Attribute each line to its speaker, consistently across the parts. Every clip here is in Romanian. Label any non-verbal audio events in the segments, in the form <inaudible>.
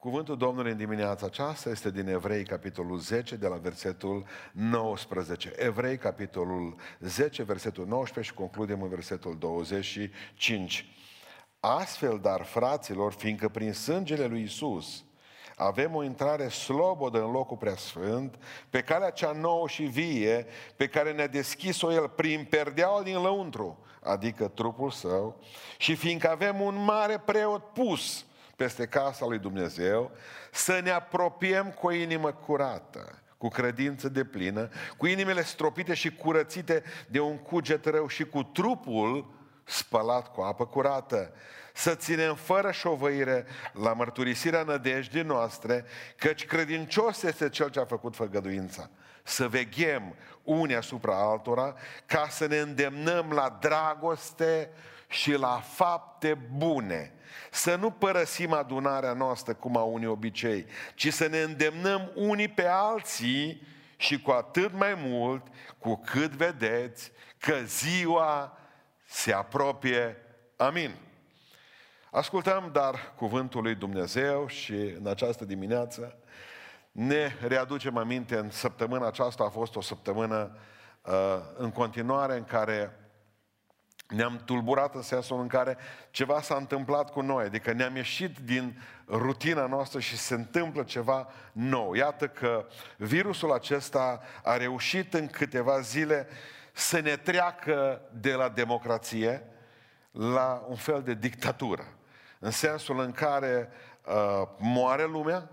Speaker 1: Cuvântul Domnului în dimineața aceasta este din Evrei, capitolul 10, de la versetul 19. Evrei, capitolul 10, versetul 19 și concludem în versetul 25. Astfel, dar, fraților, fiindcă prin sângele lui Isus avem o intrare slobodă în locul preasfânt, pe calea cea nouă și vie, pe care ne-a deschis-o El prin perdeaua din lăuntru, adică trupul său, și fiindcă avem un mare preot pus peste casa lui Dumnezeu, să ne apropiem cu o inimă curată, cu credință de plină, cu inimile stropite și curățite de un cuget rău și cu trupul spălat cu apă curată, să ținem fără șovăire la mărturisirea nădejdii noastre, căci credincios este Cel ce a făcut făgăduința. Să veghem unii asupra altora, ca să ne îndemnăm la dragoste și la fapte bune. Să nu părăsim adunarea noastră cum au unii obicei, ci să ne îndemnăm unii pe alții și cu atât mai mult cu cât vedeți că ziua se apropie. Amin. Ascultăm dar cuvântul lui Dumnezeu și în această dimineață ne readucem aminte, în săptămâna aceasta a fost o săptămână uh, în continuare în care ne-am tulburat în sensul în care ceva s-a întâmplat cu noi, adică ne-am ieșit din rutina noastră și se întâmplă ceva nou. Iată că virusul acesta a reușit în câteva zile să ne treacă de la democrație la un fel de dictatură. În sensul în care uh, moare lumea,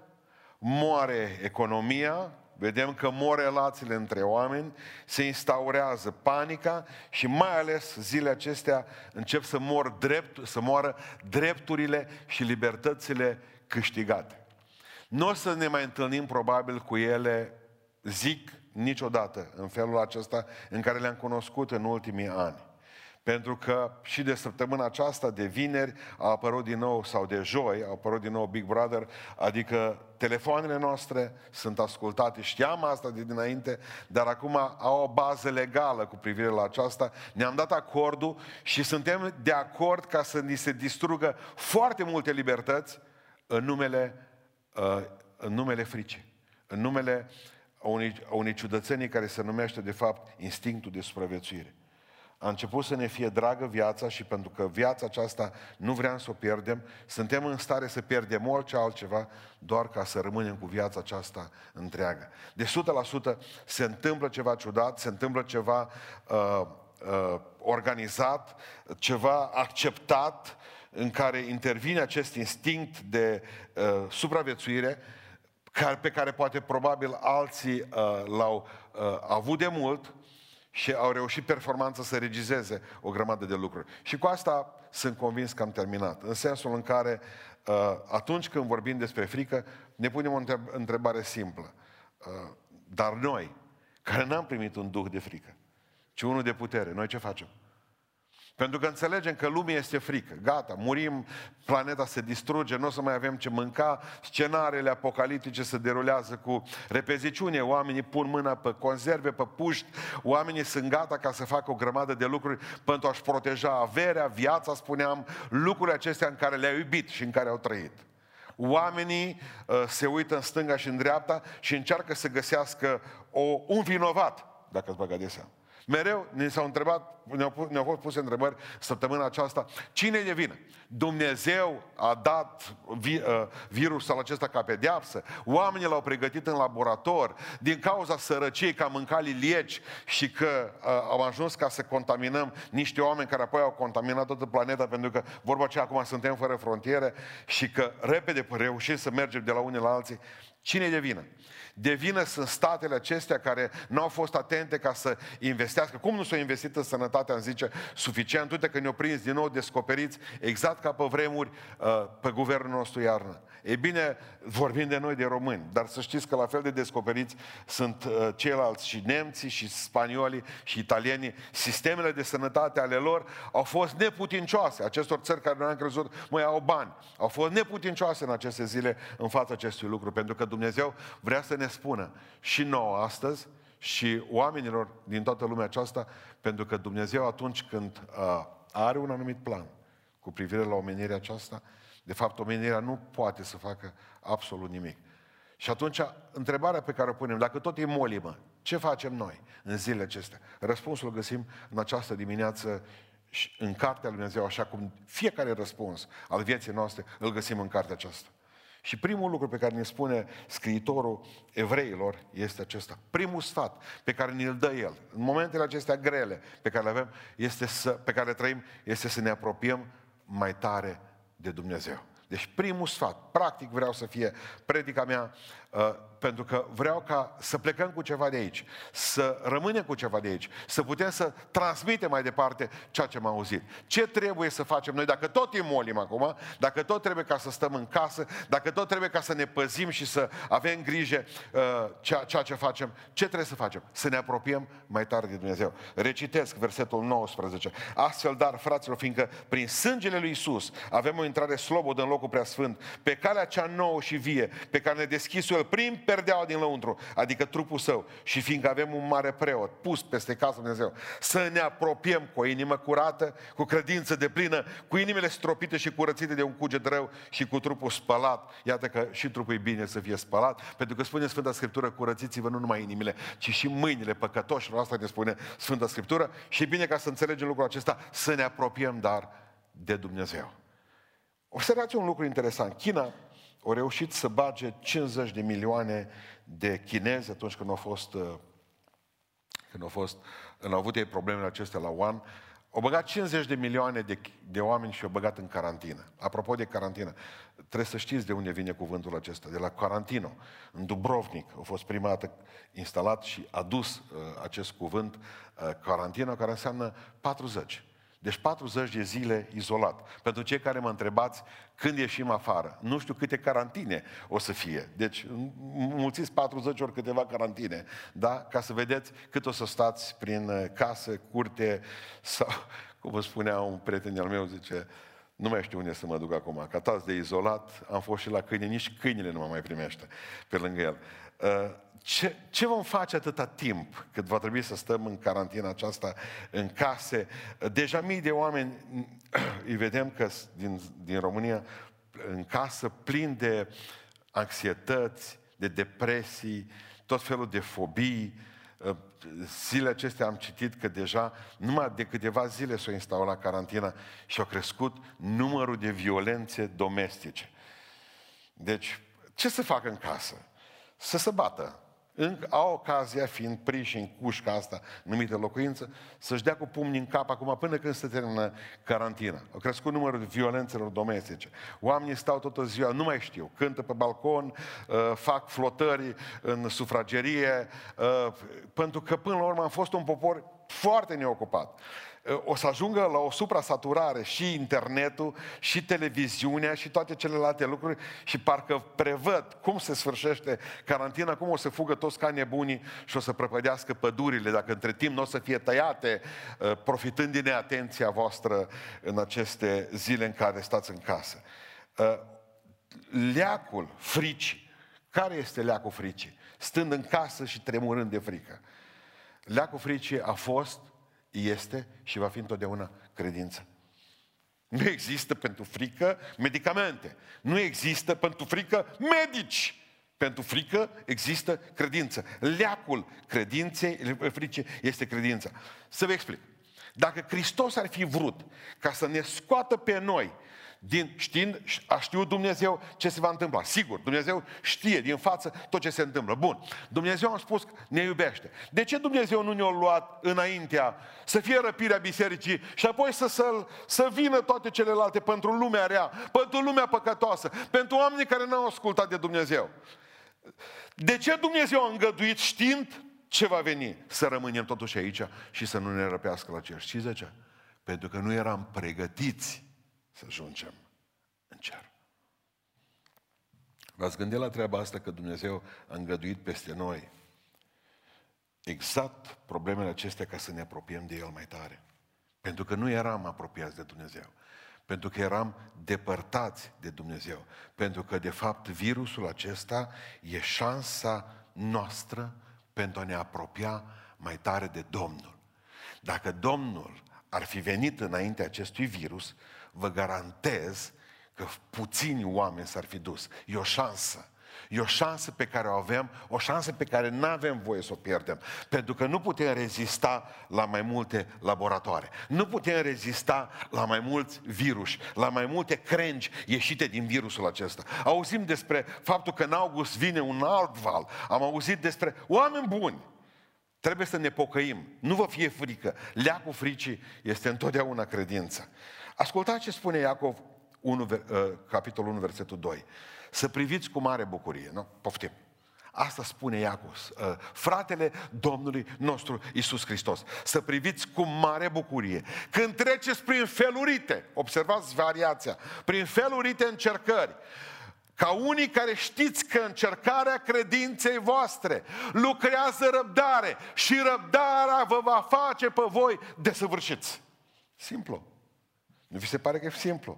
Speaker 1: moare economia, vedem că mor relațiile între oameni, se instaurează panica și mai ales zilele acestea încep să, mor drept, să moară drepturile și libertățile câștigate. Nu o să ne mai întâlnim probabil cu ele, zic, niciodată în felul acesta în care le-am cunoscut în ultimii ani. Pentru că și de săptămâna aceasta, de vineri, a apărut din nou, sau de joi, a apărut din nou Big Brother, adică telefoanele noastre sunt ascultate. Știam asta de dinainte, dar acum au o bază legală cu privire la aceasta. Ne-am dat acordul și suntem de acord ca să ni se distrugă foarte multe libertăți în numele, uh, în numele fricii, în numele unei, unei ciudățenii care se numește, de fapt, instinctul de supraviețuire. A început să ne fie dragă viața și pentru că viața aceasta nu vrem să o pierdem, suntem în stare să pierdem orice altceva doar ca să rămânem cu viața aceasta întreagă. De 100% se întâmplă ceva ciudat, se întâmplă ceva uh, uh, organizat, ceva acceptat, în care intervine acest instinct de uh, supraviețuire pe care poate probabil alții uh, l-au uh, avut de mult, și au reușit performanța să regizeze o grămadă de lucruri. Și cu asta sunt convins că am terminat. În sensul în care uh, atunci când vorbim despre frică, ne punem o întrebare simplă. Uh, dar noi, care n-am primit un duh de frică, ci unul de putere, noi ce facem? Pentru că înțelegem că lumea este frică. Gata, murim, planeta se distruge, nu o să mai avem ce mânca, scenariile apocaliptice se derulează cu repeziciune, oamenii pun mâna pe conserve, pe puști, oamenii sunt gata ca să facă o grămadă de lucruri pentru a-și proteja averea, viața, spuneam, lucrurile acestea în care le-au iubit și în care au trăit. Oamenii uh, se uită în stânga și în dreapta și încearcă să găsească o, un vinovat, dacă îți băga de seama. Mereu ne s-au întrebat, ne-au, pus, ne-au fost puse întrebări săptămâna aceasta, cine e vină? Dumnezeu a dat vi, uh, virusul acesta ca pedeapsă, oamenii l-au pregătit în laborator, din cauza sărăciei că am mâncat lilieci și că uh, au ajuns ca să contaminăm niște oameni care apoi au contaminat toată planeta, pentru că vorba aceea acum suntem fără frontiere și că repede reușim să mergem de la unii la alții. Cine e de vină? De vină sunt statele acestea care nu au fost atente ca să investească. Cum nu s-au investit în sănătate, am zice, suficient? Uite că ne-au prins din nou descoperiți, exact ca pe vremuri, uh, pe guvernul nostru iarnă. E bine, vorbim de noi, de români, dar să știți că la fel de descoperiți sunt uh, ceilalți și nemții, și spaniolii, și italienii. Sistemele de sănătate ale lor au fost neputincioase. Acestor țări care nu am crezut, mai au bani. Au fost neputincioase în aceste zile în fața acestui lucru, pentru că Dumnezeu vrea să ne spună și nouă astăzi și oamenilor din toată lumea aceasta, pentru că Dumnezeu atunci când uh, are un anumit plan cu privire la omenirea aceasta, De fapt, omenirea nu poate să facă absolut nimic. Și atunci, întrebarea pe care o punem, dacă tot e molimă, ce facem noi în zilele acestea? Răspunsul îl găsim în această dimineață în Cartea Lui Dumnezeu, așa cum fiecare răspuns al vieții noastre îl găsim în cartea aceasta. Și primul lucru pe care ne spune scriitorul evreilor este acesta. Primul sfat pe care ne-l dă el, în momentele acestea grele pe care le avem, este să, pe care le trăim, este să ne apropiem mai tare de Dumnezeu. Deci primul sfat, practic vreau să fie predica mea, uh, pentru că vreau ca să plecăm cu ceva de aici, să rămânem cu ceva de aici, să putem să transmitem mai departe ceea ce am auzit. Ce trebuie să facem noi, dacă tot e molim acum, dacă tot trebuie ca să stăm în casă, dacă tot trebuie ca să ne păzim și să avem grijă uh, ceea, ceea ce facem, ce trebuie să facem? Să ne apropiem mai tare de Dumnezeu. Recitesc versetul 19. Astfel, dar, fraților, fiindcă prin sângele lui Isus avem o intrare slobodă în locul preasfânt, pe calea cea nouă și vie, pe care ne deschis El prin perdeaua din lăuntru, adică trupul său. Și fiindcă avem un mare preot pus peste casa Dumnezeu, să ne apropiem cu o inimă curată, cu credință de plină, cu inimile stropite și curățite de un cuget rău și cu trupul spălat. Iată că și trupul e bine să fie spălat, pentru că spune Sfânta Scriptură, curățiți-vă nu numai inimile, ci și mâinile păcătoșilor. Asta ne spune Sfânta Scriptură și e bine ca să înțelegem lucrul acesta, să ne apropiem, dar de Dumnezeu. Observați un lucru interesant. China au reușit să bage 50 de milioane de chinezi atunci când au fost, uh, când au fost, când au avut ei problemele acestea la One, au băgat 50 de milioane de, de oameni și au băgat în carantină. Apropo de carantină, trebuie să știți de unde vine cuvântul acesta, de la Carantino. În Dubrovnik a fost prima dată instalat și adus uh, acest cuvânt uh, carantină, care înseamnă 40. Deci 40 de zile izolat. Pentru cei care mă întrebați când ieșim afară, nu știu câte carantine o să fie. Deci mulțiți 40 ori câteva carantine, da? Ca să vedeți cât o să stați prin uh, casă, curte sau, <laughs> cum vă spunea un prieten al meu, zice, nu mai știu unde să mă duc acum, că de izolat, am fost și la câine, nici câinile nu mă mai primește pe lângă el. Uh, ce, ce vom face atâta timp cât va trebui să stăm în carantina aceasta în case? Deja mii de oameni <clears throat> îi vedem că din, din România în casă plin de anxietăți, de depresii, tot felul de fobii. Uh, zilele acestea am citit că deja numai de câteva zile s-a instaurat carantina și a crescut numărul de violențe domestice. Deci, ce să facă în casă? Să se bată, au ocazia, fiind priși în cușca asta numită locuință, să-și dea cu pumni în cap acum până când se termină carantina. Au crescut numărul de violențelor domestice. Oamenii stau toată ziua, nu mai știu, cântă pe balcon, uh, fac flotări în sufragerie, uh, pentru că până la urmă am fost un popor foarte neocupat o să ajungă la o suprasaturare și internetul, și televiziunea, și toate celelalte lucruri și parcă prevăd cum se sfârșește carantina, cum o să fugă toți ca nebunii și o să prăpădească pădurile, dacă între timp nu o să fie tăiate, uh, profitând din neatenția voastră în aceste zile în care stați în casă. Uh, leacul fricii. Care este leacul fricii? Stând în casă și tremurând de frică. Leacul fricii a fost este și va fi întotdeauna credință. Nu există pentru frică medicamente. Nu există pentru frică medici. Pentru frică există credință. Leacul credinței, fricii, este credința. Să vă explic. Dacă Hristos ar fi vrut ca să ne scoată pe noi din, știind, a știut Dumnezeu ce se va întâmpla. Sigur, Dumnezeu știe din față tot ce se întâmplă. Bun, Dumnezeu a spus ne iubește. De ce Dumnezeu nu ne-a luat înaintea să fie răpirea bisericii și apoi să, să, să vină toate celelalte pentru lumea rea, pentru lumea păcătoasă, pentru oamenii care n-au ascultat de Dumnezeu? De ce Dumnezeu a îngăduit știind ce va veni să rămânem totuși aici și să nu ne răpească la cer? Știți de ce? Pentru că nu eram pregătiți să ajungem în cer. V-ați gândit la treaba asta că Dumnezeu a îngăduit peste noi exact problemele acestea ca să ne apropiem de El mai tare. Pentru că nu eram apropiați de Dumnezeu. Pentru că eram depărtați de Dumnezeu. Pentru că, de fapt, virusul acesta e șansa noastră pentru a ne apropia mai tare de Domnul. Dacă Domnul ar fi venit înainte acestui virus, vă garantez că puțini oameni s-ar fi dus. E o șansă. E o șansă pe care o avem, o șansă pe care nu avem voie să o pierdem. Pentru că nu putem rezista la mai multe laboratoare. Nu putem rezista la mai mulți virus, la mai multe crengi ieșite din virusul acesta. Auzim despre faptul că în august vine un alt val. Am auzit despre oameni buni. Trebuie să ne pocăim. Nu vă fie frică. Leacul fricii este întotdeauna credința. Ascultați ce spune Iacov 1, uh, capitolul 1, versetul 2. Să priviți cu mare bucurie, nu? Poftim. Asta spune Iacov, uh, fratele Domnului nostru Isus Hristos. Să priviți cu mare bucurie. Când treceți prin felurite, observați variația, prin felurite încercări, ca unii care știți că încercarea credinței voastre lucrează răbdare și răbdarea vă va face pe voi desăvârșiți. Simplu. Nu vi se pare că e simplu?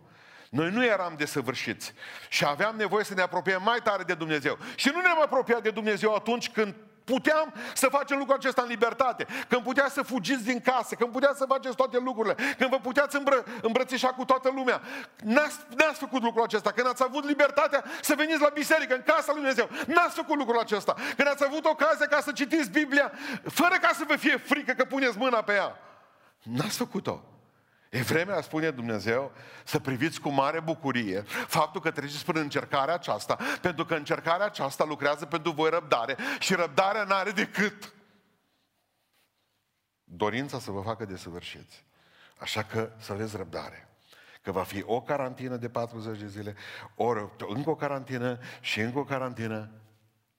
Speaker 1: Noi nu eram desăvârșiți și aveam nevoie să ne apropiem mai tare de Dumnezeu. Și nu ne-am apropiat de Dumnezeu atunci când puteam să facem lucrul acesta în libertate, când putea să fugiți din casă, când putea să faceți toate lucrurile, când vă puteați îmbră, îmbrățișa cu toată lumea. N-ați, n-ați făcut lucrul acesta, când ați avut libertatea să veniți la biserică, în casa lui Dumnezeu. N-ați făcut lucrul acesta. Când ați avut ocazia ca să citiți Biblia, fără ca să vă fie frică că puneți mâna pe ea. N-ați făcut-o. E vremea, spune Dumnezeu, să priviți cu mare bucurie faptul că treceți prin încercarea aceasta, pentru că încercarea aceasta lucrează pentru voi răbdare și răbdarea nu are decât dorința să vă facă desăvârșiți. Așa că să aveți răbdare. Că va fi o carantină de 40 de zile, ori încă o carantină și încă o carantină.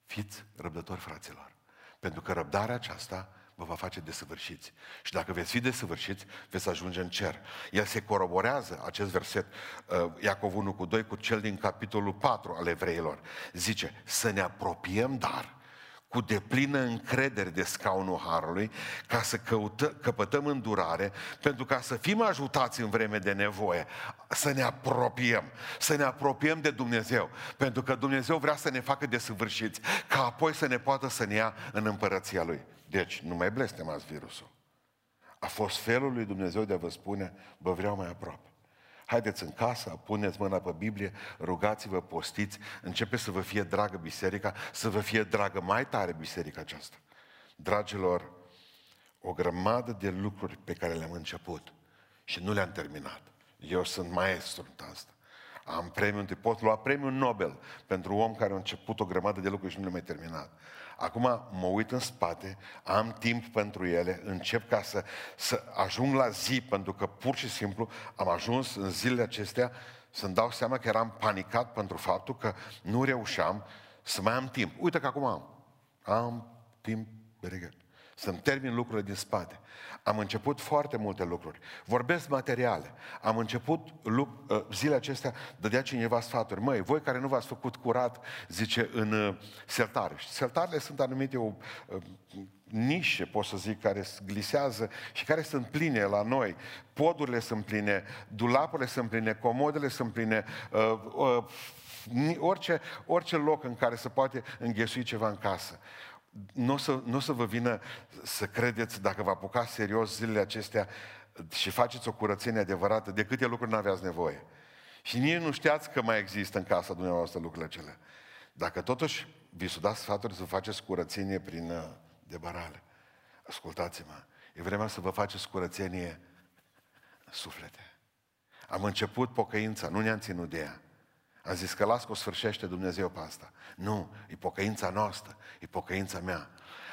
Speaker 1: Fiți răbdători, fraților. Pentru că răbdarea aceasta vă va face desăvârșiți. Și dacă veți fi desăvârșiți, veți ajunge în cer. El se coroborează, acest verset, uh, Iacov 1 cu 2, cu cel din capitolul 4 al evreilor. Zice, să ne apropiem, dar cu deplină încredere de scaunul Harului, ca să căută, căpătăm îndurare, pentru ca să fim ajutați în vreme de nevoie, să ne apropiem, să ne apropiem de Dumnezeu, pentru că Dumnezeu vrea să ne facă desăvârșiți, ca apoi să ne poată să ne ia în împărăția Lui. Deci, nu mai blestemați virusul. A fost felul lui Dumnezeu de a vă spune, vă vreau mai aproape. Haideți în casă, puneți mâna pe Biblie, rugați-vă, postiți, începe să vă fie dragă biserica, să vă fie dragă mai tare biserica aceasta. Dragilor, o grămadă de lucruri pe care le-am început și nu le-am terminat. Eu sunt maestru în asta. Am premiul, pot lua premiul Nobel pentru om care a început o grămadă de lucruri și nu le-a mai terminat. Acum mă uit în spate, am timp pentru ele, încep ca să, să ajung la zi, pentru că pur și simplu am ajuns în zilele acestea să-mi dau seama că eram panicat pentru faptul că nu reușeam să mai am timp. Uite că acum am. Am timp, very Să-mi termin lucrurile din spate. Am început foarte multe lucruri. Vorbesc materiale. Am început uh, zilele acestea, dădea cineva sfaturi. Măi, voi care nu v-ați făcut curat, zice, în uh, sertare. Și sertarele sunt anumite o, uh, nișe, pot să zic, care glisează și care sunt pline la noi. Podurile sunt pline, dulapurile sunt pline, comodele sunt pline, uh, uh, orice, orice loc în care se poate înghesui ceva în casă nu o să, n-o să vă vină să credeți, dacă vă apucați serios zilele acestea și faceți o curățenie adevărată, de câte lucruri nu aveați nevoie. Și nici nu știați că mai există în casa dumneavoastră lucrurile acelea. Dacă totuși vi s dați sfaturi să faceți curățenie prin uh, debarale, ascultați-mă, e vremea să vă faceți curățenie în suflete. Am început pocăința, nu ne-am ținut de ea. Am zis că las că o sfârșește Dumnezeu pe asta. Nu, e pocăința noastră, e pocăința mea.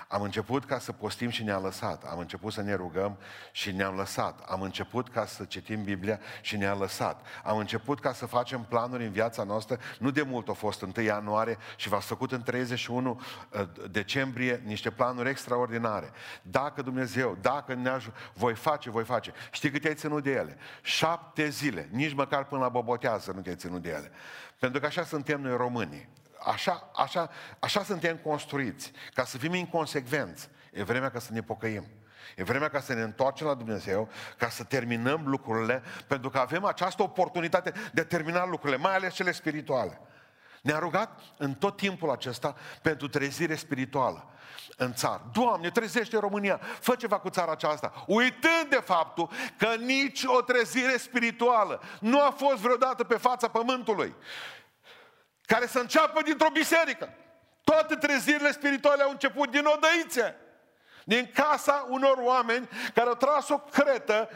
Speaker 1: Am început ca să postim și ne-am lăsat. Am început să ne rugăm și ne-am lăsat. Am început ca să citim Biblia și ne-am lăsat. Am început ca să facem planuri în viața noastră. Nu de mult a fost 1 ianuarie și v-ați făcut în 31 uh, decembrie niște planuri extraordinare. Dacă Dumnezeu, dacă ne ajută, voi face, voi face. Știi cât ai ținut de ele? Șapte zile. Nici măcar până la bobotează nu te-ai ținut de ele. Pentru că așa suntem noi românii. Așa, așa, așa suntem construiți, ca să fim inconsecvenți. E vremea ca să ne pocăim. E vremea ca să ne întoarcem la Dumnezeu, ca să terminăm lucrurile, pentru că avem această oportunitate de a termina lucrurile, mai ales cele spirituale. Ne-a rugat în tot timpul acesta pentru trezire spirituală în țară. Doamne, trezește România, fă ceva cu țara aceasta. Uitând de faptul că nici o trezire spirituală nu a fost vreodată pe fața pământului, care să înceapă dintr-o biserică. Toate trezirile spirituale au început din odăițe, din casa unor oameni care au tras o cretă,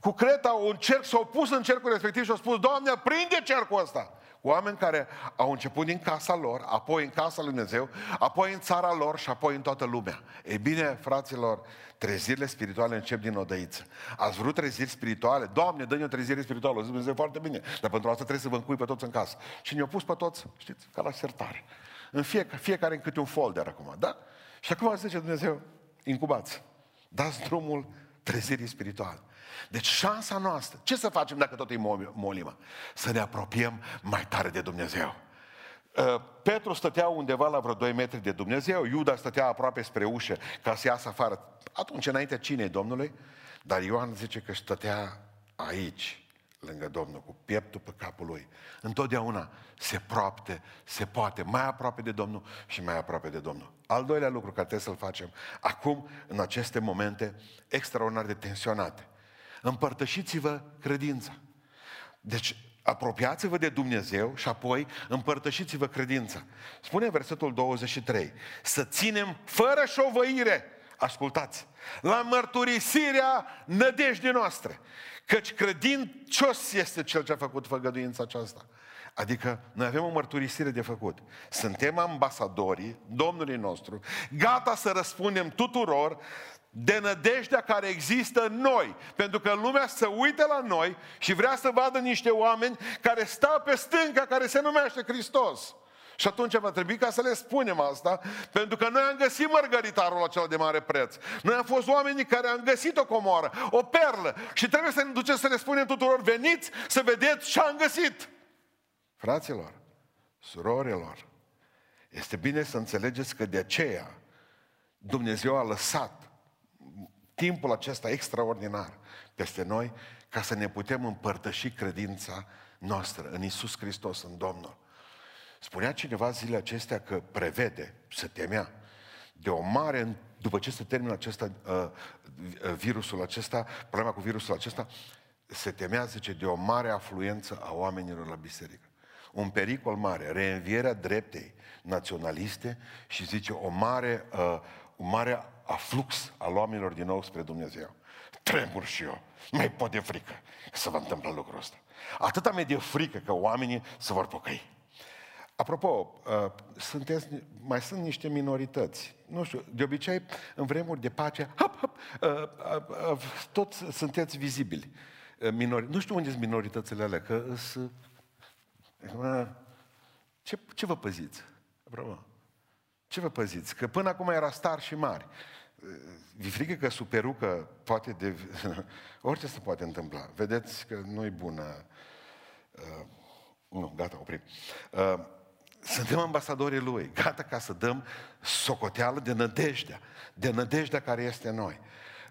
Speaker 1: cu creta un cerc, s-au pus în cercul respectiv și au spus, Doamne, prinde cercul ăsta. Oameni care au început din casa lor, apoi în casa lui Dumnezeu, apoi în țara lor și apoi în toată lumea. Ei bine, fraților, trezirile spirituale încep din odăiță. Ați vrut treziri spirituale? Doamne, dă-ne o trezire spirituală. Zic Dumnezeu foarte bine. Dar pentru asta trebuie să vă încui pe toți în casă. Și ne-au pus pe toți, știți, ca la sertare. În fiecare, fiecare în câte un folder acum, da? Și acum zice Dumnezeu, incubați. Dați drumul trezirii spirituale. Deci șansa noastră, ce să facem dacă tot e molimă? Să ne apropiem mai tare de Dumnezeu. Uh, Petru stătea undeva la vreo 2 metri de Dumnezeu, Iuda stătea aproape spre ușă ca să iasă afară. Atunci, înaintea cinei Domnului, dar Ioan zice că stătea aici, lângă Domnul, cu pieptul pe capul lui. Întotdeauna se proapte, se poate, mai aproape de Domnul și mai aproape de Domnul. Al doilea lucru care trebuie să-l facem acum, în aceste momente extraordinar de tensionate. Împărtășiți-vă credința. Deci, apropiați-vă de Dumnezeu și apoi împărtășiți-vă credința. Spune versetul 23, să ținem fără șovăire, ascultați, la mărturisirea nădejdii noastre. Căci credincios este cel ce a făcut făgăduința aceasta. Adică noi avem o mărturisire de făcut. Suntem ambasadorii Domnului nostru, gata să răspundem tuturor de nădejdea care există în noi. Pentru că lumea se uită la noi și vrea să vadă niște oameni care stau pe stânca care se numește Hristos. Și atunci va trebui ca să le spunem asta, pentru că noi am găsit mărgăritarul acela de mare preț. Noi am fost oamenii care am găsit o comoară, o perlă și trebuie să ne ducem să le spunem tuturor, veniți să vedeți ce am găsit. Fraților, surorilor, este bine să înțelegeți că de aceea Dumnezeu a lăsat timpul acesta extraordinar peste noi ca să ne putem împărtăși credința noastră în Isus Hristos, în Domnul. Spunea cineva zilele acestea că prevede, se temea, de o mare, după ce se termină acesta, uh, virusul acesta, problema cu virusul acesta, se temea, zice, de o mare afluență a oamenilor la biserică. Un pericol mare, reînvierea dreptei naționaliste și zice o mare, uh, un mare aflux al oamenilor din nou spre Dumnezeu. Tremur și eu. Mai pot de frică să vă întâmplă lucrul ăsta. Atâta mi de frică că oamenii se vor pocăi. Apropo, uh, sunteți, mai sunt niște minorități. Nu știu, de obicei, în vremuri de pace, hop, hop, uh, uh, uh, toți sunteți vizibili. Uh, minori, nu știu unde sunt minoritățile alea, că sunt... Uh, ce, ce vă păziți? Apropo. Ce vă păziți? Că până acum era star și mari. Vi frică că superucă poate de... <laughs> Orice se poate întâmpla. Vedeți că nu-i bună. Uh, nu, gata, oprim. Uh, suntem ambasadorii Lui, gata ca să dăm socoteală de nădejdea, de nădejdea care este în noi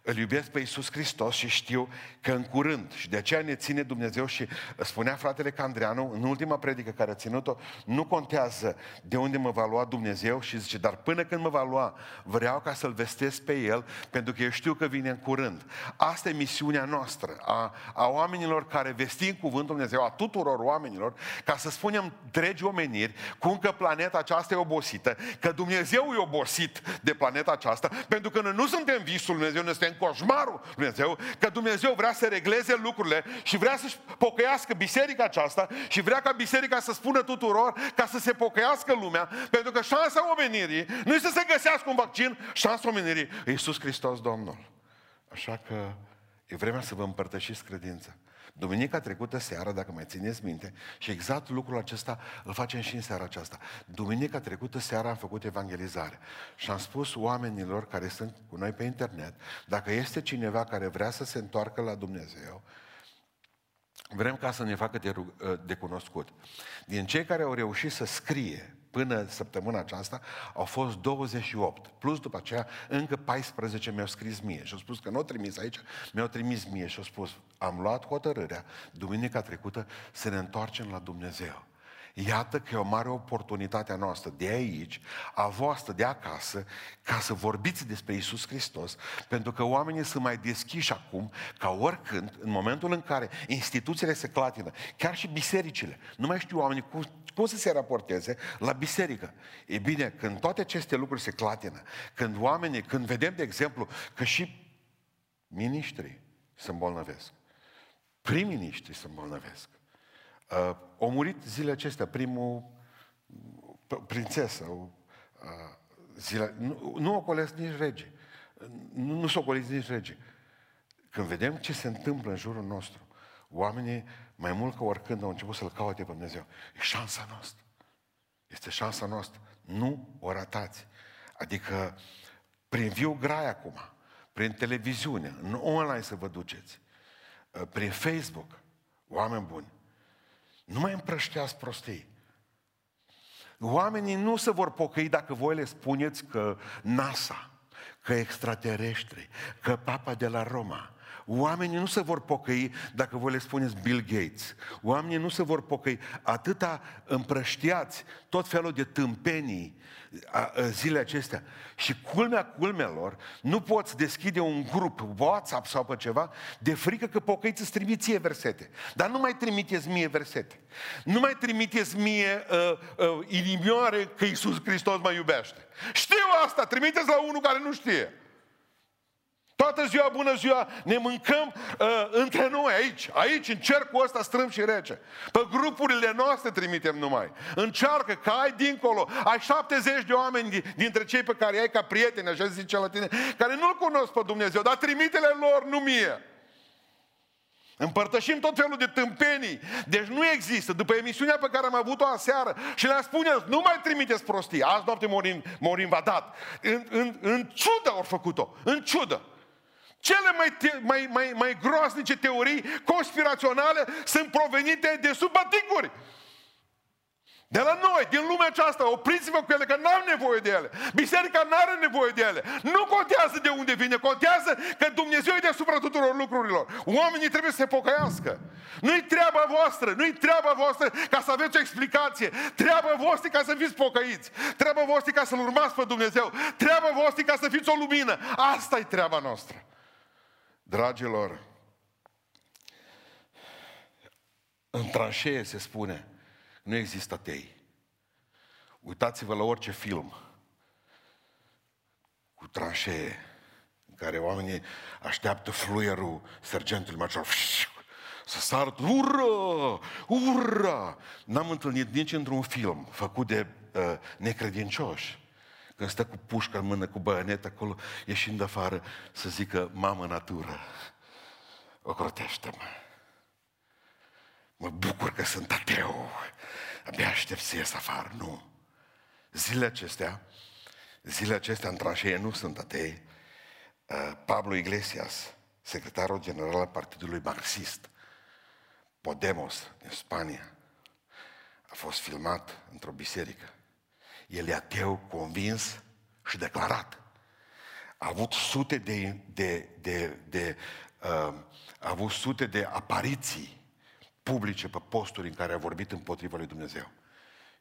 Speaker 1: îl iubesc pe Iisus Hristos și știu că în curând, și de aceea ne ține Dumnezeu și spunea fratele Candreanu în ultima predică care a ținut-o, nu contează de unde mă va lua Dumnezeu și zice, dar până când mă va lua, vreau ca să-L vestesc pe El, pentru că eu știu că vine în curând. Asta e misiunea noastră, a, a oamenilor care vestim cuvântul Dumnezeu, a tuturor oamenilor, ca să spunem dregi omeniri, cum că planeta aceasta e obosită, că Dumnezeu e obosit de planeta aceasta, pentru că noi nu suntem visul Dumnezeu, noi suntem în coșmarul Lui Dumnezeu, că Dumnezeu vrea să regleze lucrurile și vrea să-și pocăiască biserica aceasta și vrea ca biserica să spună tuturor ca să se pocăiască lumea, pentru că șansa omenirii nu este să se găsească un vaccin, șansa omenirii e Iisus Hristos Domnul. Așa că e vremea să vă împărtășiți credința. Duminica trecută seara, dacă mai țineți minte, și exact lucrul acesta îl facem și în seara aceasta. Duminica trecută seara am făcut evangelizare și am spus oamenilor care sunt cu noi pe internet, dacă este cineva care vrea să se întoarcă la Dumnezeu, vrem ca să ne facă de, de cunoscut. Din cei care au reușit să scrie până săptămâna aceasta au fost 28. Plus după aceea încă 14 mi-au scris mie și au spus că nu au trimis aici, mi-au trimis mie și au spus am luat hotărârea duminica trecută să ne întoarcem la Dumnezeu. Iată că e o mare oportunitate a noastră de aici, a voastră de acasă, ca să vorbiți despre Isus Hristos, pentru că oamenii sunt mai deschiși acum ca oricând, în momentul în care instituțiile se clatină, chiar și bisericile, nu mai știu oamenii cum, cum să se raporteze la biserică. E bine, când toate aceste lucruri se clatină, când oamenii, când vedem, de exemplu, că și miniștrii se îmbolnăvesc, prim-miniștrii se îmbolnăvesc, Uh, au murit zilele acestea primul prințesă, uh, zile, nu, nu ocolesc nici rege. Nu, nu s-o ocolesc nici rege. Când vedem ce se întâmplă în jurul nostru, oamenii, mai mult ca oricând, au început să-L caute pe Dumnezeu. E șansa noastră. Este șansa noastră. Nu o ratați. Adică, prin viu grai acum, prin televiziune, în online să vă duceți, uh, prin Facebook, oameni buni, nu mai împrășteați prostii. Oamenii nu se vor pocăi dacă voi le spuneți că NASA, că extraterestri, că Papa de la Roma, Oamenii nu se vor pocăi dacă vă le spuneți Bill Gates. Oamenii nu se vor pocăi. Atâta împrăștiați tot felul de tâmpenii zilele acestea. Și culmea culmelor, nu poți deschide un grup WhatsApp sau pe ceva de frică că pocăiți îți trimit ție versete. Dar nu mai trimiteți mie versete. Nu mai trimiteți mie uh, uh, inimioare că Iisus Hristos mă iubește. Știu asta, trimiteți la unul care nu știe. Toată ziua, bună ziua, ne mâncăm uh, între noi aici, aici, în cercul ăsta strâm și rece. Pe grupurile noastre trimitem numai. Încearcă că ai dincolo, ai 70 de oameni dintre cei pe care ai ca prieteni, așa zice la tine, care nu-L cunosc pe Dumnezeu, dar trimitele lor, nu mie. Împărtășim tot felul de tâmpenii. Deci nu există. După emisiunea pe care am avut-o aseară și le-am spune, nu mai trimiteți prostii. Azi noapte morim, morim va dat. În, în, în ciudă au făcut-o. În ciudă. Cele mai, te- mai, mai, mai groaznice teorii conspiraționale sunt provenite de sub baticuri. De la noi, din lumea aceasta, opriți-vă cu ele, că n-am nevoie de ele. Biserica nu are nevoie de ele. Nu contează de unde vine, contează că Dumnezeu e deasupra tuturor lucrurilor. Oamenii trebuie să se pocăiască. Nu-i treaba voastră, nu-i treaba voastră ca să aveți o explicație. Treaba voastră ca să fiți pocăiți. Treaba voastră ca să-L urmați pe Dumnezeu. Treaba voastră ca să fiți o lumină. Asta e treaba noastră. Dragilor, în tranșee se spune, nu există atei. Uitați-vă la orice film cu tranșee, în care oamenii așteaptă fluierul sergentului major să sară, ură, ură! N-am întâlnit nici într-un film făcut de uh, necredincioși când stă cu pușca în mână, cu băianet acolo, ieșind afară, să zică, mamă natură, ocrotește-mă. Mă bucur că sunt ateu. Abia aștept să ies afară. Nu. Zilele acestea, zilele acestea în tranșee nu sunt atei. Uh, Pablo Iglesias, secretarul general al Partidului Marxist, Podemos, din Spania, a fost filmat într-o biserică. El e ateu convins și declarat. A avut sute de, de, de, de, uh, a avut sute de apariții publice pe posturi în care a vorbit împotriva lui Dumnezeu.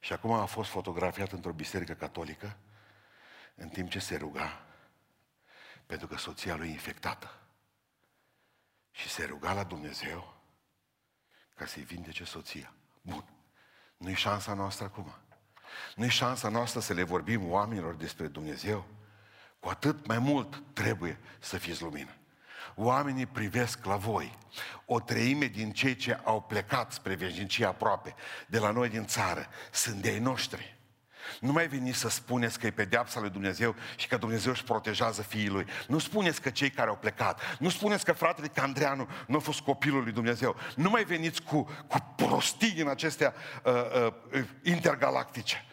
Speaker 1: Și acum a fost fotografiat într-o biserică catolică în timp ce se ruga pentru că soția lui e infectată. Și se ruga la Dumnezeu ca să-i vindece soția. Bun. Nu-i șansa noastră acum nu e șansa noastră să le vorbim oamenilor despre Dumnezeu? Cu atât mai mult trebuie să fiți lumină. Oamenii privesc la voi. O treime din cei ce au plecat spre veșnicie aproape de la noi din țară sunt de ai noștri. Nu mai veniți să spuneți că e pedeapsa lui Dumnezeu și că Dumnezeu își protejează fiii lui. Nu spuneți că cei care au plecat, nu spuneți că fratele Candreanu nu a fost copilul lui Dumnezeu. Nu mai veniți cu, cu prostii din acestea uh, uh, intergalactice.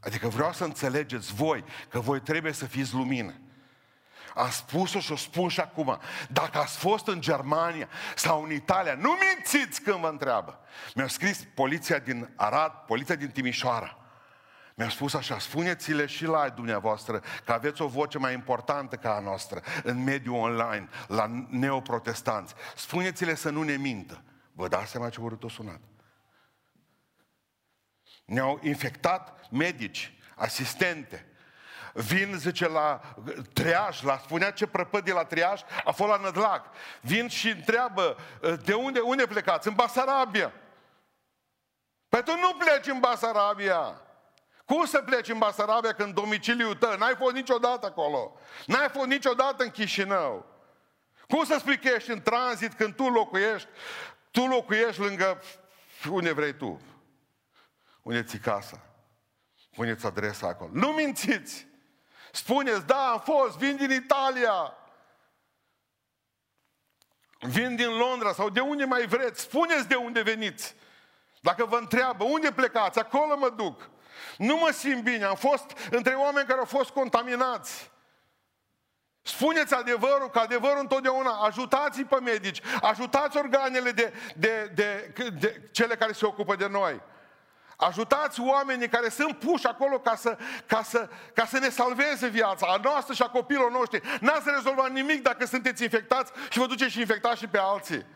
Speaker 1: Adică vreau să înțelegeți voi că voi trebuie să fiți lumină. A spus-o și o spun și acum. Dacă ați fost în Germania sau în Italia, nu mințiți când vă întreabă. Mi-a scris poliția din Arad, poliția din Timișoara. Mi-a spus așa, spuneți-le și la dumneavoastră că aveți o voce mai importantă ca a noastră în mediul online, la neoprotestanți. Spuneți-le să nu ne mintă. Vă dați seama ce urât o sunat? Ne-au infectat medici, asistente. Vin, zice, la triaj, la spunea ce prăpădie la triaj, a fost la Nădlac. Vin și întreabă, de unde, unde plecați? În Basarabia. Păi tu nu pleci în Basarabia. Cum să pleci în Basarabia când domiciliul tău, n-ai fost niciodată acolo. N-ai fost niciodată în Chișinău. Cum să spui că ești în tranzit când tu locuiești, tu locuiești lângă unde vrei tu? Unde ți casa? Puneți adresa acolo. Nu mințiți! Spuneți, da, am fost, vin din Italia. Vin din Londra sau de unde mai vreți. Spuneți de unde veniți. Dacă vă întreabă, unde plecați? Acolo mă duc. Nu mă simt bine. Am fost între oameni care au fost contaminați. Spuneți adevărul, că adevărul întotdeauna, ajutați-i pe medici, ajutați organele de, de, de, de cele care se ocupă de noi. Ajutați oamenii care sunt puși acolo ca să, ca, să, ca să ne salveze viața, a noastră și a copilor noștri. N-ați rezolvat nimic dacă sunteți infectați și vă duceți și infectați și pe alții.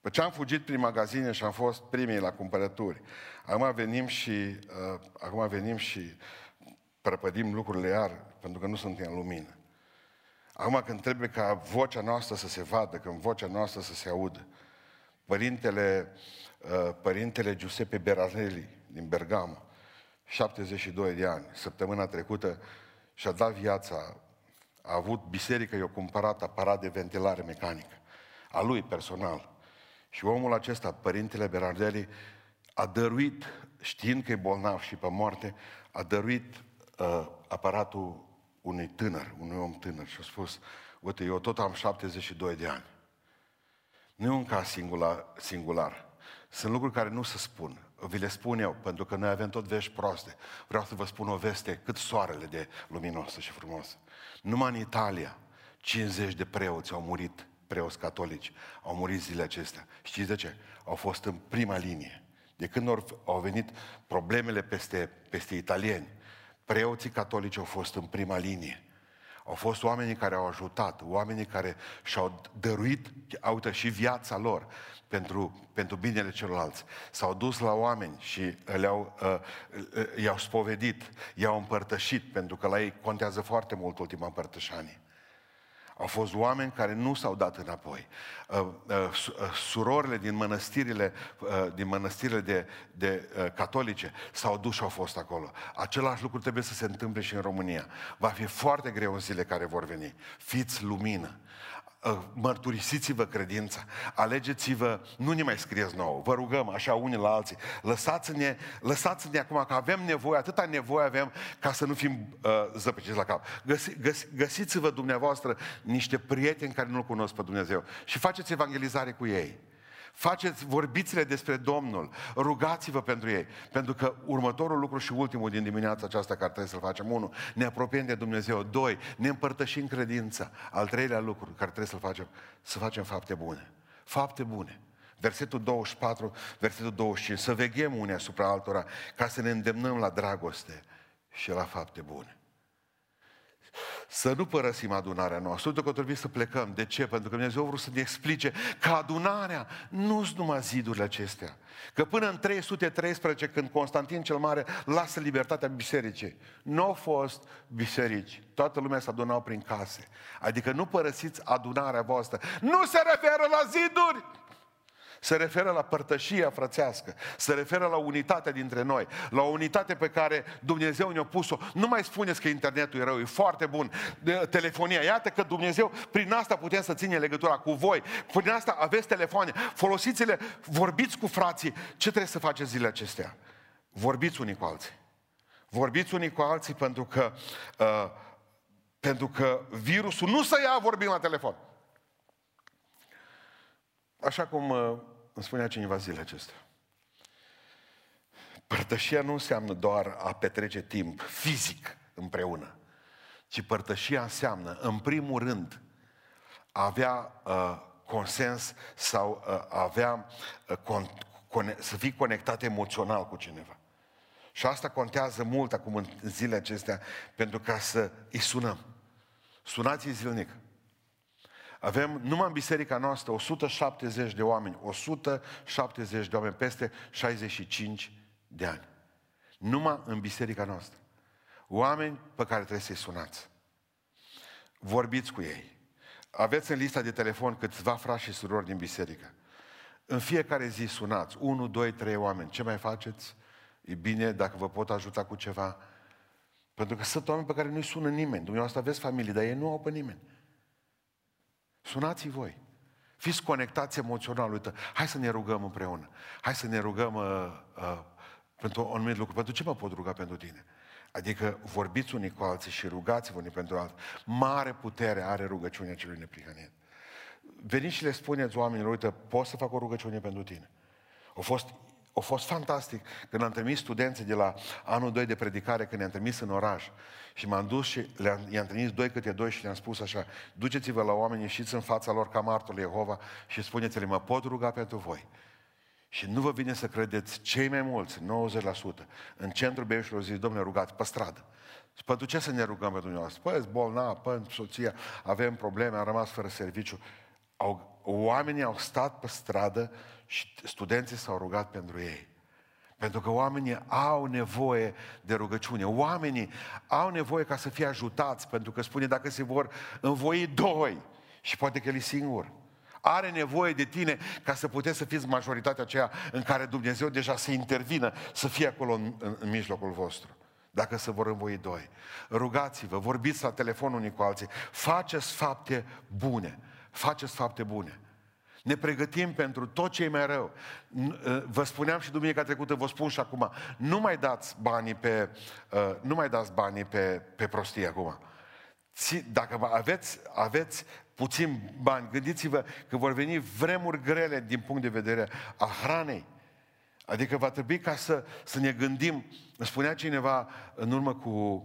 Speaker 1: Pe ce am fugit prin magazine și am fost primii la cumpărături. Acum venim și, uh, acum venim și prăpădim lucrurile iar, pentru că nu suntem în lumină. Acum când trebuie ca vocea noastră să se vadă, când vocea noastră să se audă, părintele, uh, părintele Giuseppe Berarelli din Bergamo, 72 de ani, săptămâna trecută, și-a dat viața, a avut biserică, i-a cumpărat aparat de ventilare mecanică, a lui personal. Și omul acesta, părintele Berardelli, a dăruit, știind că e bolnav și pe moarte, a dăruit uh, aparatul unui tânăr, unui om tânăr și a spus, uite, eu tot am 72 de ani. Nu e un caz singular, singular. Sunt lucruri care nu se spun. Vi le spun eu, pentru că noi avem tot vești proaste. Vreau să vă spun o veste cât soarele de luminosă și frumoasă. Numai în Italia, 50 de preoți au murit, preoți catolici, au murit zilele acestea. Știți de ce? Au fost în prima linie. De când au venit problemele peste, peste italieni, preoții catolici au fost în prima linie. Au fost oamenii care au ajutat, oamenii care și-au dăruit, uite, și viața lor pentru, pentru binele celorlalți. S-au dus la oameni și le-au, uh, uh, i-au spovedit, i-au împărtășit, pentru că la ei contează foarte mult ultima împărtășanie. Au fost oameni care nu s-au dat înapoi. Uh, uh, uh, surorile din mănăstirile, din mănăstirile de, de catolice s-au dus și au fost acolo. Același lucru trebuie să se întâmple și în România. Va fi foarte greu în zile care vor veni. Fiți lumină. Ă, mărturisiți-vă credința, alegeți-vă, nu ne mai scrieți nouă, vă rugăm așa unii la alții, lăsați-ne, lăsați-ne acum că avem nevoie, atâta nevoie avem ca să nu fim uh, zăpăciți la cap. Găsi, găs, găsiți-vă dumneavoastră niște prieteni care nu-L cunosc pe Dumnezeu și faceți evangelizare cu ei. Faceți, vorbiți-le despre Domnul, rugați-vă pentru ei, pentru că următorul lucru și ultimul din dimineața aceasta care trebuie să-l facem, unu, ne apropiem de Dumnezeu, doi, ne împărtășim credința, al treilea lucru care trebuie să-l facem, să facem fapte bune. Fapte bune. Versetul 24, versetul 25, să veghem unii asupra altora ca să ne îndemnăm la dragoste și la fapte bune. Să nu părăsim adunarea noastră. Uite că trebuie să plecăm. De ce? Pentru că Dumnezeu vreau să ne explice că adunarea nu sunt numai zidurile acestea. Că până în 313, când Constantin cel Mare lasă libertatea bisericii, nu au fost biserici. Toată lumea s-a adunat prin case. Adică nu părăsiți adunarea voastră. Nu se referă la ziduri! Se referă la părtășia frățească, se referă la unitatea dintre noi, la o unitate pe care Dumnezeu ne-a pus-o. Nu mai spuneți că internetul e rău, e foarte bun. Telefonia, iată că Dumnezeu, prin asta putem să ține legătura cu voi, prin asta aveți telefoane, folosiți-le, vorbiți cu frații. Ce trebuie să faceți zilele acestea? Vorbiți unii cu alții. Vorbiți unii cu alții pentru că, uh, pentru că virusul nu să ia vorbim la telefon. Așa cum uh, îmi spunea cineva zilele acestea. Părtășia nu înseamnă doar a petrece timp fizic împreună, ci părtășia înseamnă, în primul rând, a avea uh, consens sau uh, a avea, uh, con, con, să fii conectat emoțional cu cineva. Și asta contează mult acum în zilele acestea pentru ca să îi sunăm. Sunați-i zilnic. Avem numai în biserica noastră 170 de oameni, 170 de oameni peste 65 de ani. Numai în biserica noastră. Oameni pe care trebuie să-i sunați. Vorbiți cu ei. Aveți în lista de telefon câțiva frați și surori din biserică. În fiecare zi sunați. 1, 2, 3 oameni. Ce mai faceți? E bine dacă vă pot ajuta cu ceva. Pentru că sunt oameni pe care nu-i sună nimeni. Dumneavoastră aveți familie, dar ei nu au pe nimeni. Sunați-i voi. Fiți conectați emoțional. Uite, hai să ne rugăm împreună. Hai să ne rugăm uh, uh, pentru un anumit lucru. Pentru ce mă pot ruga pentru tine? Adică vorbiți unii cu alții și rugați-vă unii pentru alții. Mare putere are rugăciunea celui neprihănit. Veniți și le spuneți oamenilor, uite, pot să fac o rugăciune pentru tine. A fost, a fost fantastic când am trimis studenții de la anul 2 de predicare, când ne-am trimis în oraș. Și m-am dus și le-am, i-am trimis doi câte doi și le-am spus așa, duceți-vă la oameni, ieșiți în fața lor ca martul Jehova și spuneți-le, mă pot ruga pentru voi. Și nu vă vine să credeți, cei mai mulți, 90%, în centrul Beiușului zis, domnule, rugați pe stradă. Și pentru ce să ne rugăm pentru dumneavoastră? Păi, ești bolnav, păi, soția, avem probleme, am rămas fără serviciu. Au, oamenii au stat pe stradă și studenții s-au rugat pentru ei. Pentru că oamenii au nevoie de rugăciune. Oamenii au nevoie ca să fie ajutați, pentru că spune dacă se vor învoi doi, și poate că el e singur, are nevoie de tine ca să puteți să fiți majoritatea aceea în care Dumnezeu deja să intervină, să fie acolo în, în, în mijlocul vostru. Dacă se vor învoi doi. Rugați-vă, vorbiți la telefon unii cu alții, faceți fapte bune. Faceți fapte bune. Ne pregătim pentru tot ce e mai rău. Ă, vă spuneam și duminica trecută, vă spun și acum, nu mai dați banii pe, ă, nu mai dați banii pe, pe prostie acum. Dacă aveți, aveți puțin bani, gândiți-vă că vor veni vremuri grele din punct de vedere a hranei. Adică va trebui ca să, să ne gândim, îmi spunea cineva în urmă cu,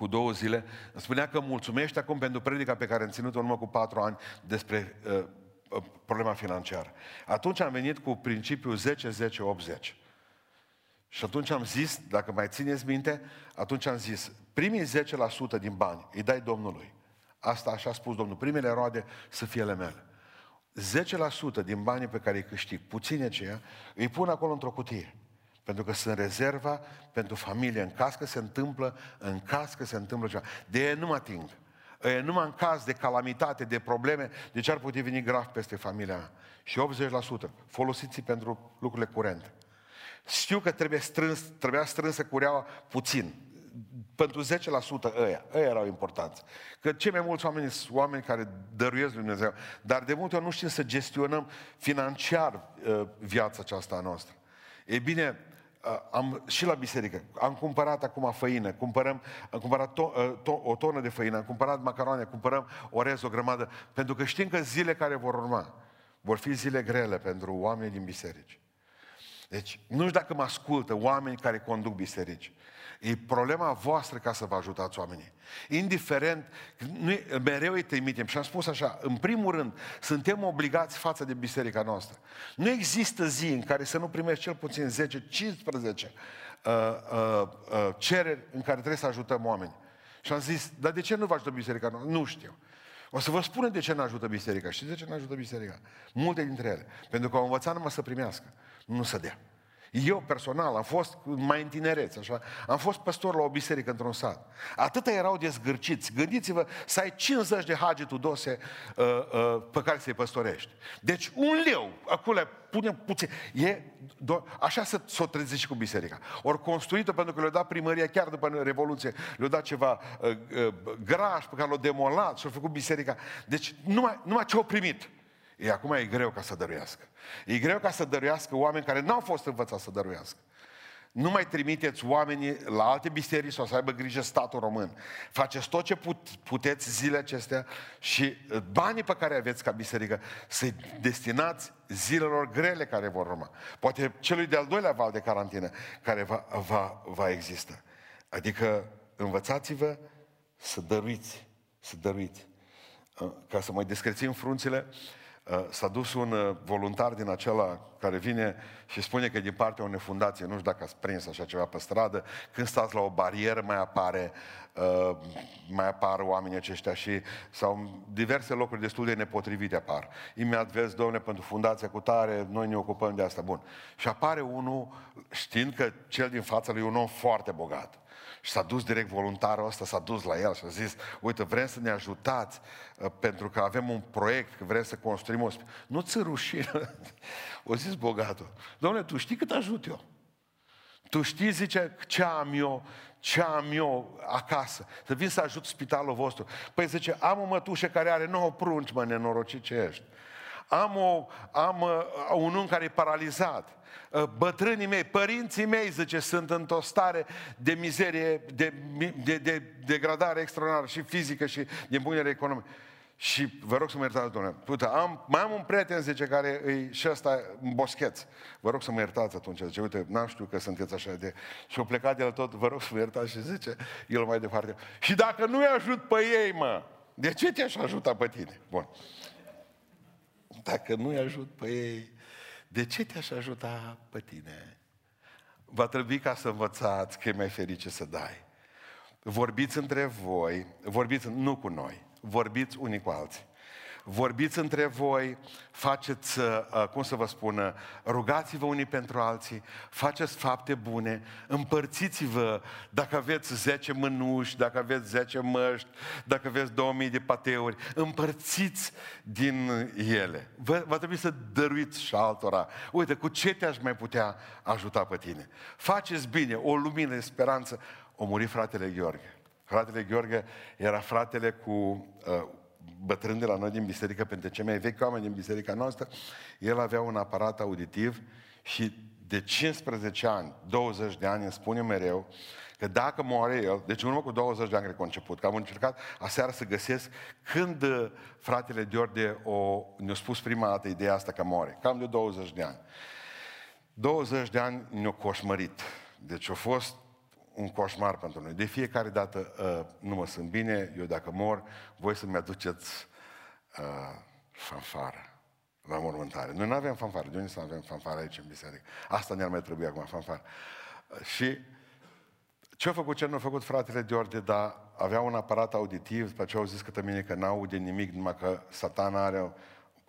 Speaker 1: cu două zile, îmi spunea că mulțumește acum pentru predica pe care am ținut-o în urmă cu patru ani despre uh, uh problema financiară. Atunci am venit cu principiul 10-10-80. Și atunci am zis, dacă mai țineți minte, atunci am zis, primii 10% din bani îi dai Domnului. Asta așa a spus Domnul. Primele roade să fie ale mele. 10% din banii pe care îi câștig, puține aceia, îi pun acolo într-o cutie. Pentru că sunt rezerva pentru familie. În caz că se întâmplă, în caz că se întâmplă ceva. De ei nu mă ating. E numai în caz de calamitate, de probleme, de ce ar putea veni grav peste familia mea. Și 80% folosiți pentru lucrurile curente. Știu că trebuie strâns, trebuia strânsă cureaua puțin pentru 10% ăia, ăia erau importanți. Că cei mai mulți oameni sunt oameni care dăruiesc Dumnezeu, dar de multe ori nu știm să gestionăm financiar uh, viața aceasta a noastră. E bine, uh, am, și la biserică, am cumpărat acum făină, cumpărăm, am cumpărat to, uh, to, o tonă de făină, am cumpărat macaroane, cumpărăm orez, o grămadă, pentru că știm că zile care vor urma vor fi zile grele pentru oamenii din biserici. Deci, nu știu dacă mă ascultă oameni care conduc biserici. E problema voastră ca să vă ajutați oamenii. Indiferent, noi mereu îi trimitem și am spus așa, în primul rând, suntem obligați față de biserica noastră. Nu există zi în care să nu primești cel puțin 10-15 uh, uh, uh, cereri în care trebuie să ajutăm oameni. Și am zis, dar de ce nu vă ajută biserica noastră? Nu știu. O să vă spun de ce nu ajută biserica. Și de ce nu ajută biserica? Multe dintre ele. Pentru că au învățat numai să primească, nu să dea. Eu personal am fost mai în tinereț, așa, am fost păstor la o biserică într-un sat. Atâta erau dezgârciți. Gândiți-vă să ai 50 de hagi tudose uh, uh, pe care să-i păstorești. Deci un leu, acolo punem puțin. E, do- așa să s-o trezi și cu biserica. Ori construită pentru că le-a dat primăria chiar după Revoluție, le-a dat ceva uh, uh, graș pe care l-a demolat și a făcut biserica. Deci numai, numai ce au primit. E, acum e greu ca să dăruiască. E greu ca să dăruiască oameni care n-au fost învățați să dăruiască. Nu mai trimiteți oamenii la alte biserici sau să aibă grijă statul român. Faceți tot ce put, puteți zile acestea și uh, banii pe care aveți ca biserică să-i destinați zilelor grele care vor urma. Poate celui de-al doilea val de carantină care va, va, va exista. Adică învățați-vă să dăruiți, să dăruiți. Uh, ca să mai descrețim frunțile, Uh, s-a dus un uh, voluntar din acela care vine și spune că din partea unei fundații, nu știu dacă ați prins așa ceva pe stradă, când stați la o barieră mai apare, uh, mai apar oamenii aceștia și sau diverse locuri destul de nepotrivite apar. Imediat vezi, domne, pentru fundația cu tare, noi ne ocupăm de asta. Bun. Și apare unul știind că cel din fața lui e un om foarte bogat. Și s-a dus direct voluntarul ăsta, s-a dus la el și a zis, uite, vrem să ne ajutați uh, pentru că avem un proiect, că vrem să construim o... Nu ți rușine. <laughs> o zis bogatul. Domnule, tu știi cât ajut eu? Tu știi, zice, ce am eu, ce am eu acasă, să vin să ajut spitalul vostru. Păi zice, am o mătușă care are nouă prunci, mă, nenorocit ce ești. Am, o, am uh, un unchi care e paralizat. Uh, bătrânii mei, părinții mei, zice, sunt într-o stare de mizerie, de, de, de degradare extraordinară și fizică și din punct de vedere economic. Și vă rog să mă iertați, domnule. Uite, am, mai am un prieten, zice, care e și ăsta în boscheț. Vă rog să mă iertați atunci. Zice, uite, n-am știu că sunteți așa de... Și au plecat de la tot, vă rog să mă iertați și zice, el mai departe. Și dacă nu-i ajut pe ei, mă, de ce te-aș ajuta pe tine? Bun. Dacă nu-i ajut pe ei, de ce te-aș ajuta pe tine? Va trebui ca să învățați că e mai ferice să dai. Vorbiți între voi, vorbiți nu cu noi, vorbiți unii cu alții vorbiți între voi, faceți, uh, cum să vă spun, rugați-vă unii pentru alții, faceți fapte bune, împărțiți-vă dacă aveți 10 mânuși, dacă aveți 10 măști, dacă aveți 2000 de pateuri, împărțiți din ele. Vă, va trebui să dăruiți și altora. Uite, cu ce te-aș mai putea ajuta pe tine? Faceți bine, o lumină de speranță. O muri fratele Gheorghe. Fratele Gheorghe era fratele cu uh, bătrân de la noi din biserică, pentru cei mai vechi oameni din biserica noastră, el avea un aparat auditiv și de 15 ani, 20 de ani îmi spune mereu că dacă moare el, deci în urmă cu 20 de ani cred că a început, că am încercat aseară să găsesc când uh, fratele Diorde o, ne-a spus prima dată ideea asta că moare, cam de 20 de ani. 20 de ani ne-a coșmărit. Deci a fost un coșmar pentru noi. De fiecare dată uh, nu mă sunt bine, eu dacă mor, voi să-mi aduceți uh, fanfară la mormântare. Noi nu avem fanfară. De unde să avem fanfară aici în biserică? Asta ne-ar mai trebui acum, fanfară. Uh, și ce a făcut, ce nu a făcut fratele de orde, dar avea un aparat auditiv, după ce au zis că mine că n-aude nimic, numai că satana are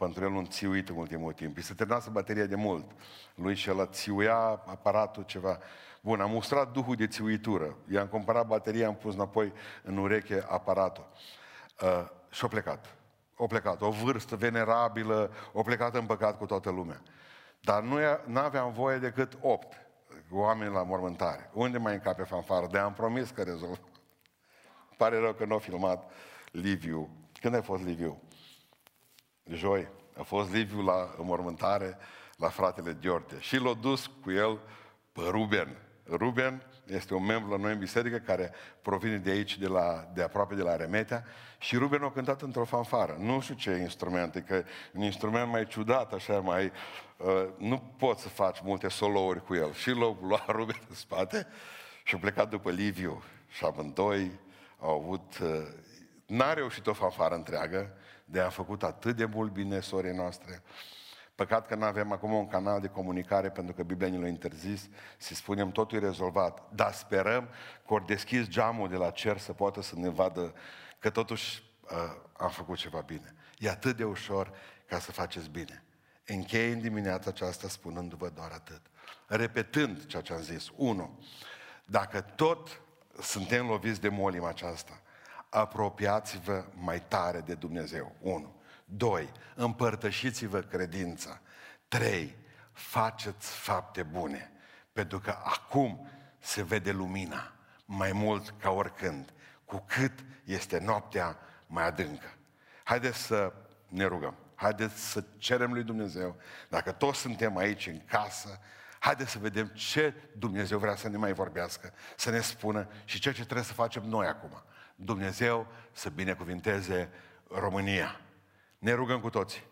Speaker 1: pentru el un țiuit în ultimul timp. I se terminase bateria de mult. Lui și el țiuia aparatul ceva. Bun, am mustrat duhul de țiuitură. I-am cumpărat bateria, am pus înapoi în ureche aparatul. Uh, și-a plecat. O plecat. O vârstă venerabilă, o plecat în păcat cu toată lumea. Dar nu aveam voie decât opt oameni la mormântare. Unde mai încape fanfară? De am promis că rezolv. Pare rău că nu a filmat Liviu. Când a fost Liviu? Joi. A fost Liviu la mormântare la fratele Diorte. Și l-a dus cu el pe Ruben. Ruben este un membru la noi în biserică care provine de aici, de, la, de aproape de la Remetea și Ruben a cântat într-o fanfară. Nu știu ce instrument, e că un instrument mai ciudat, așa, mai... Uh, nu poți să faci multe solouri cu el. Și l-a luat <laughs> Ruben în spate și a plecat după Liviu și amândoi au avut... Uh, n-a reușit o fanfară întreagă, de a făcut atât de mult bine sorii noastre. Păcat că nu avem acum un canal de comunicare pentru că Biblia ne l-a interzis, să spunem totul e rezolvat, dar sperăm că ori deschis geamul de la cer să poată să ne vadă că totuși uh, am făcut ceva bine. E atât de ușor ca să faceți bine. Închei în dimineața aceasta spunându-vă doar atât. Repetând ceea ce am zis. Unu, dacă tot suntem loviți de molim aceasta, apropiați-vă mai tare de Dumnezeu. Unu. Doi, împărtășiți-vă credința. Trei, faceți fapte bune. Pentru că acum se vede lumina mai mult ca oricând, cu cât este noaptea mai adâncă. Haideți să ne rugăm. Haideți să cerem lui Dumnezeu, dacă toți suntem aici în casă, haideți să vedem ce Dumnezeu vrea să ne mai vorbească, să ne spună și ceea ce trebuie să facem noi acum. Dumnezeu să binecuvinteze România. Ne rugăm cu toții.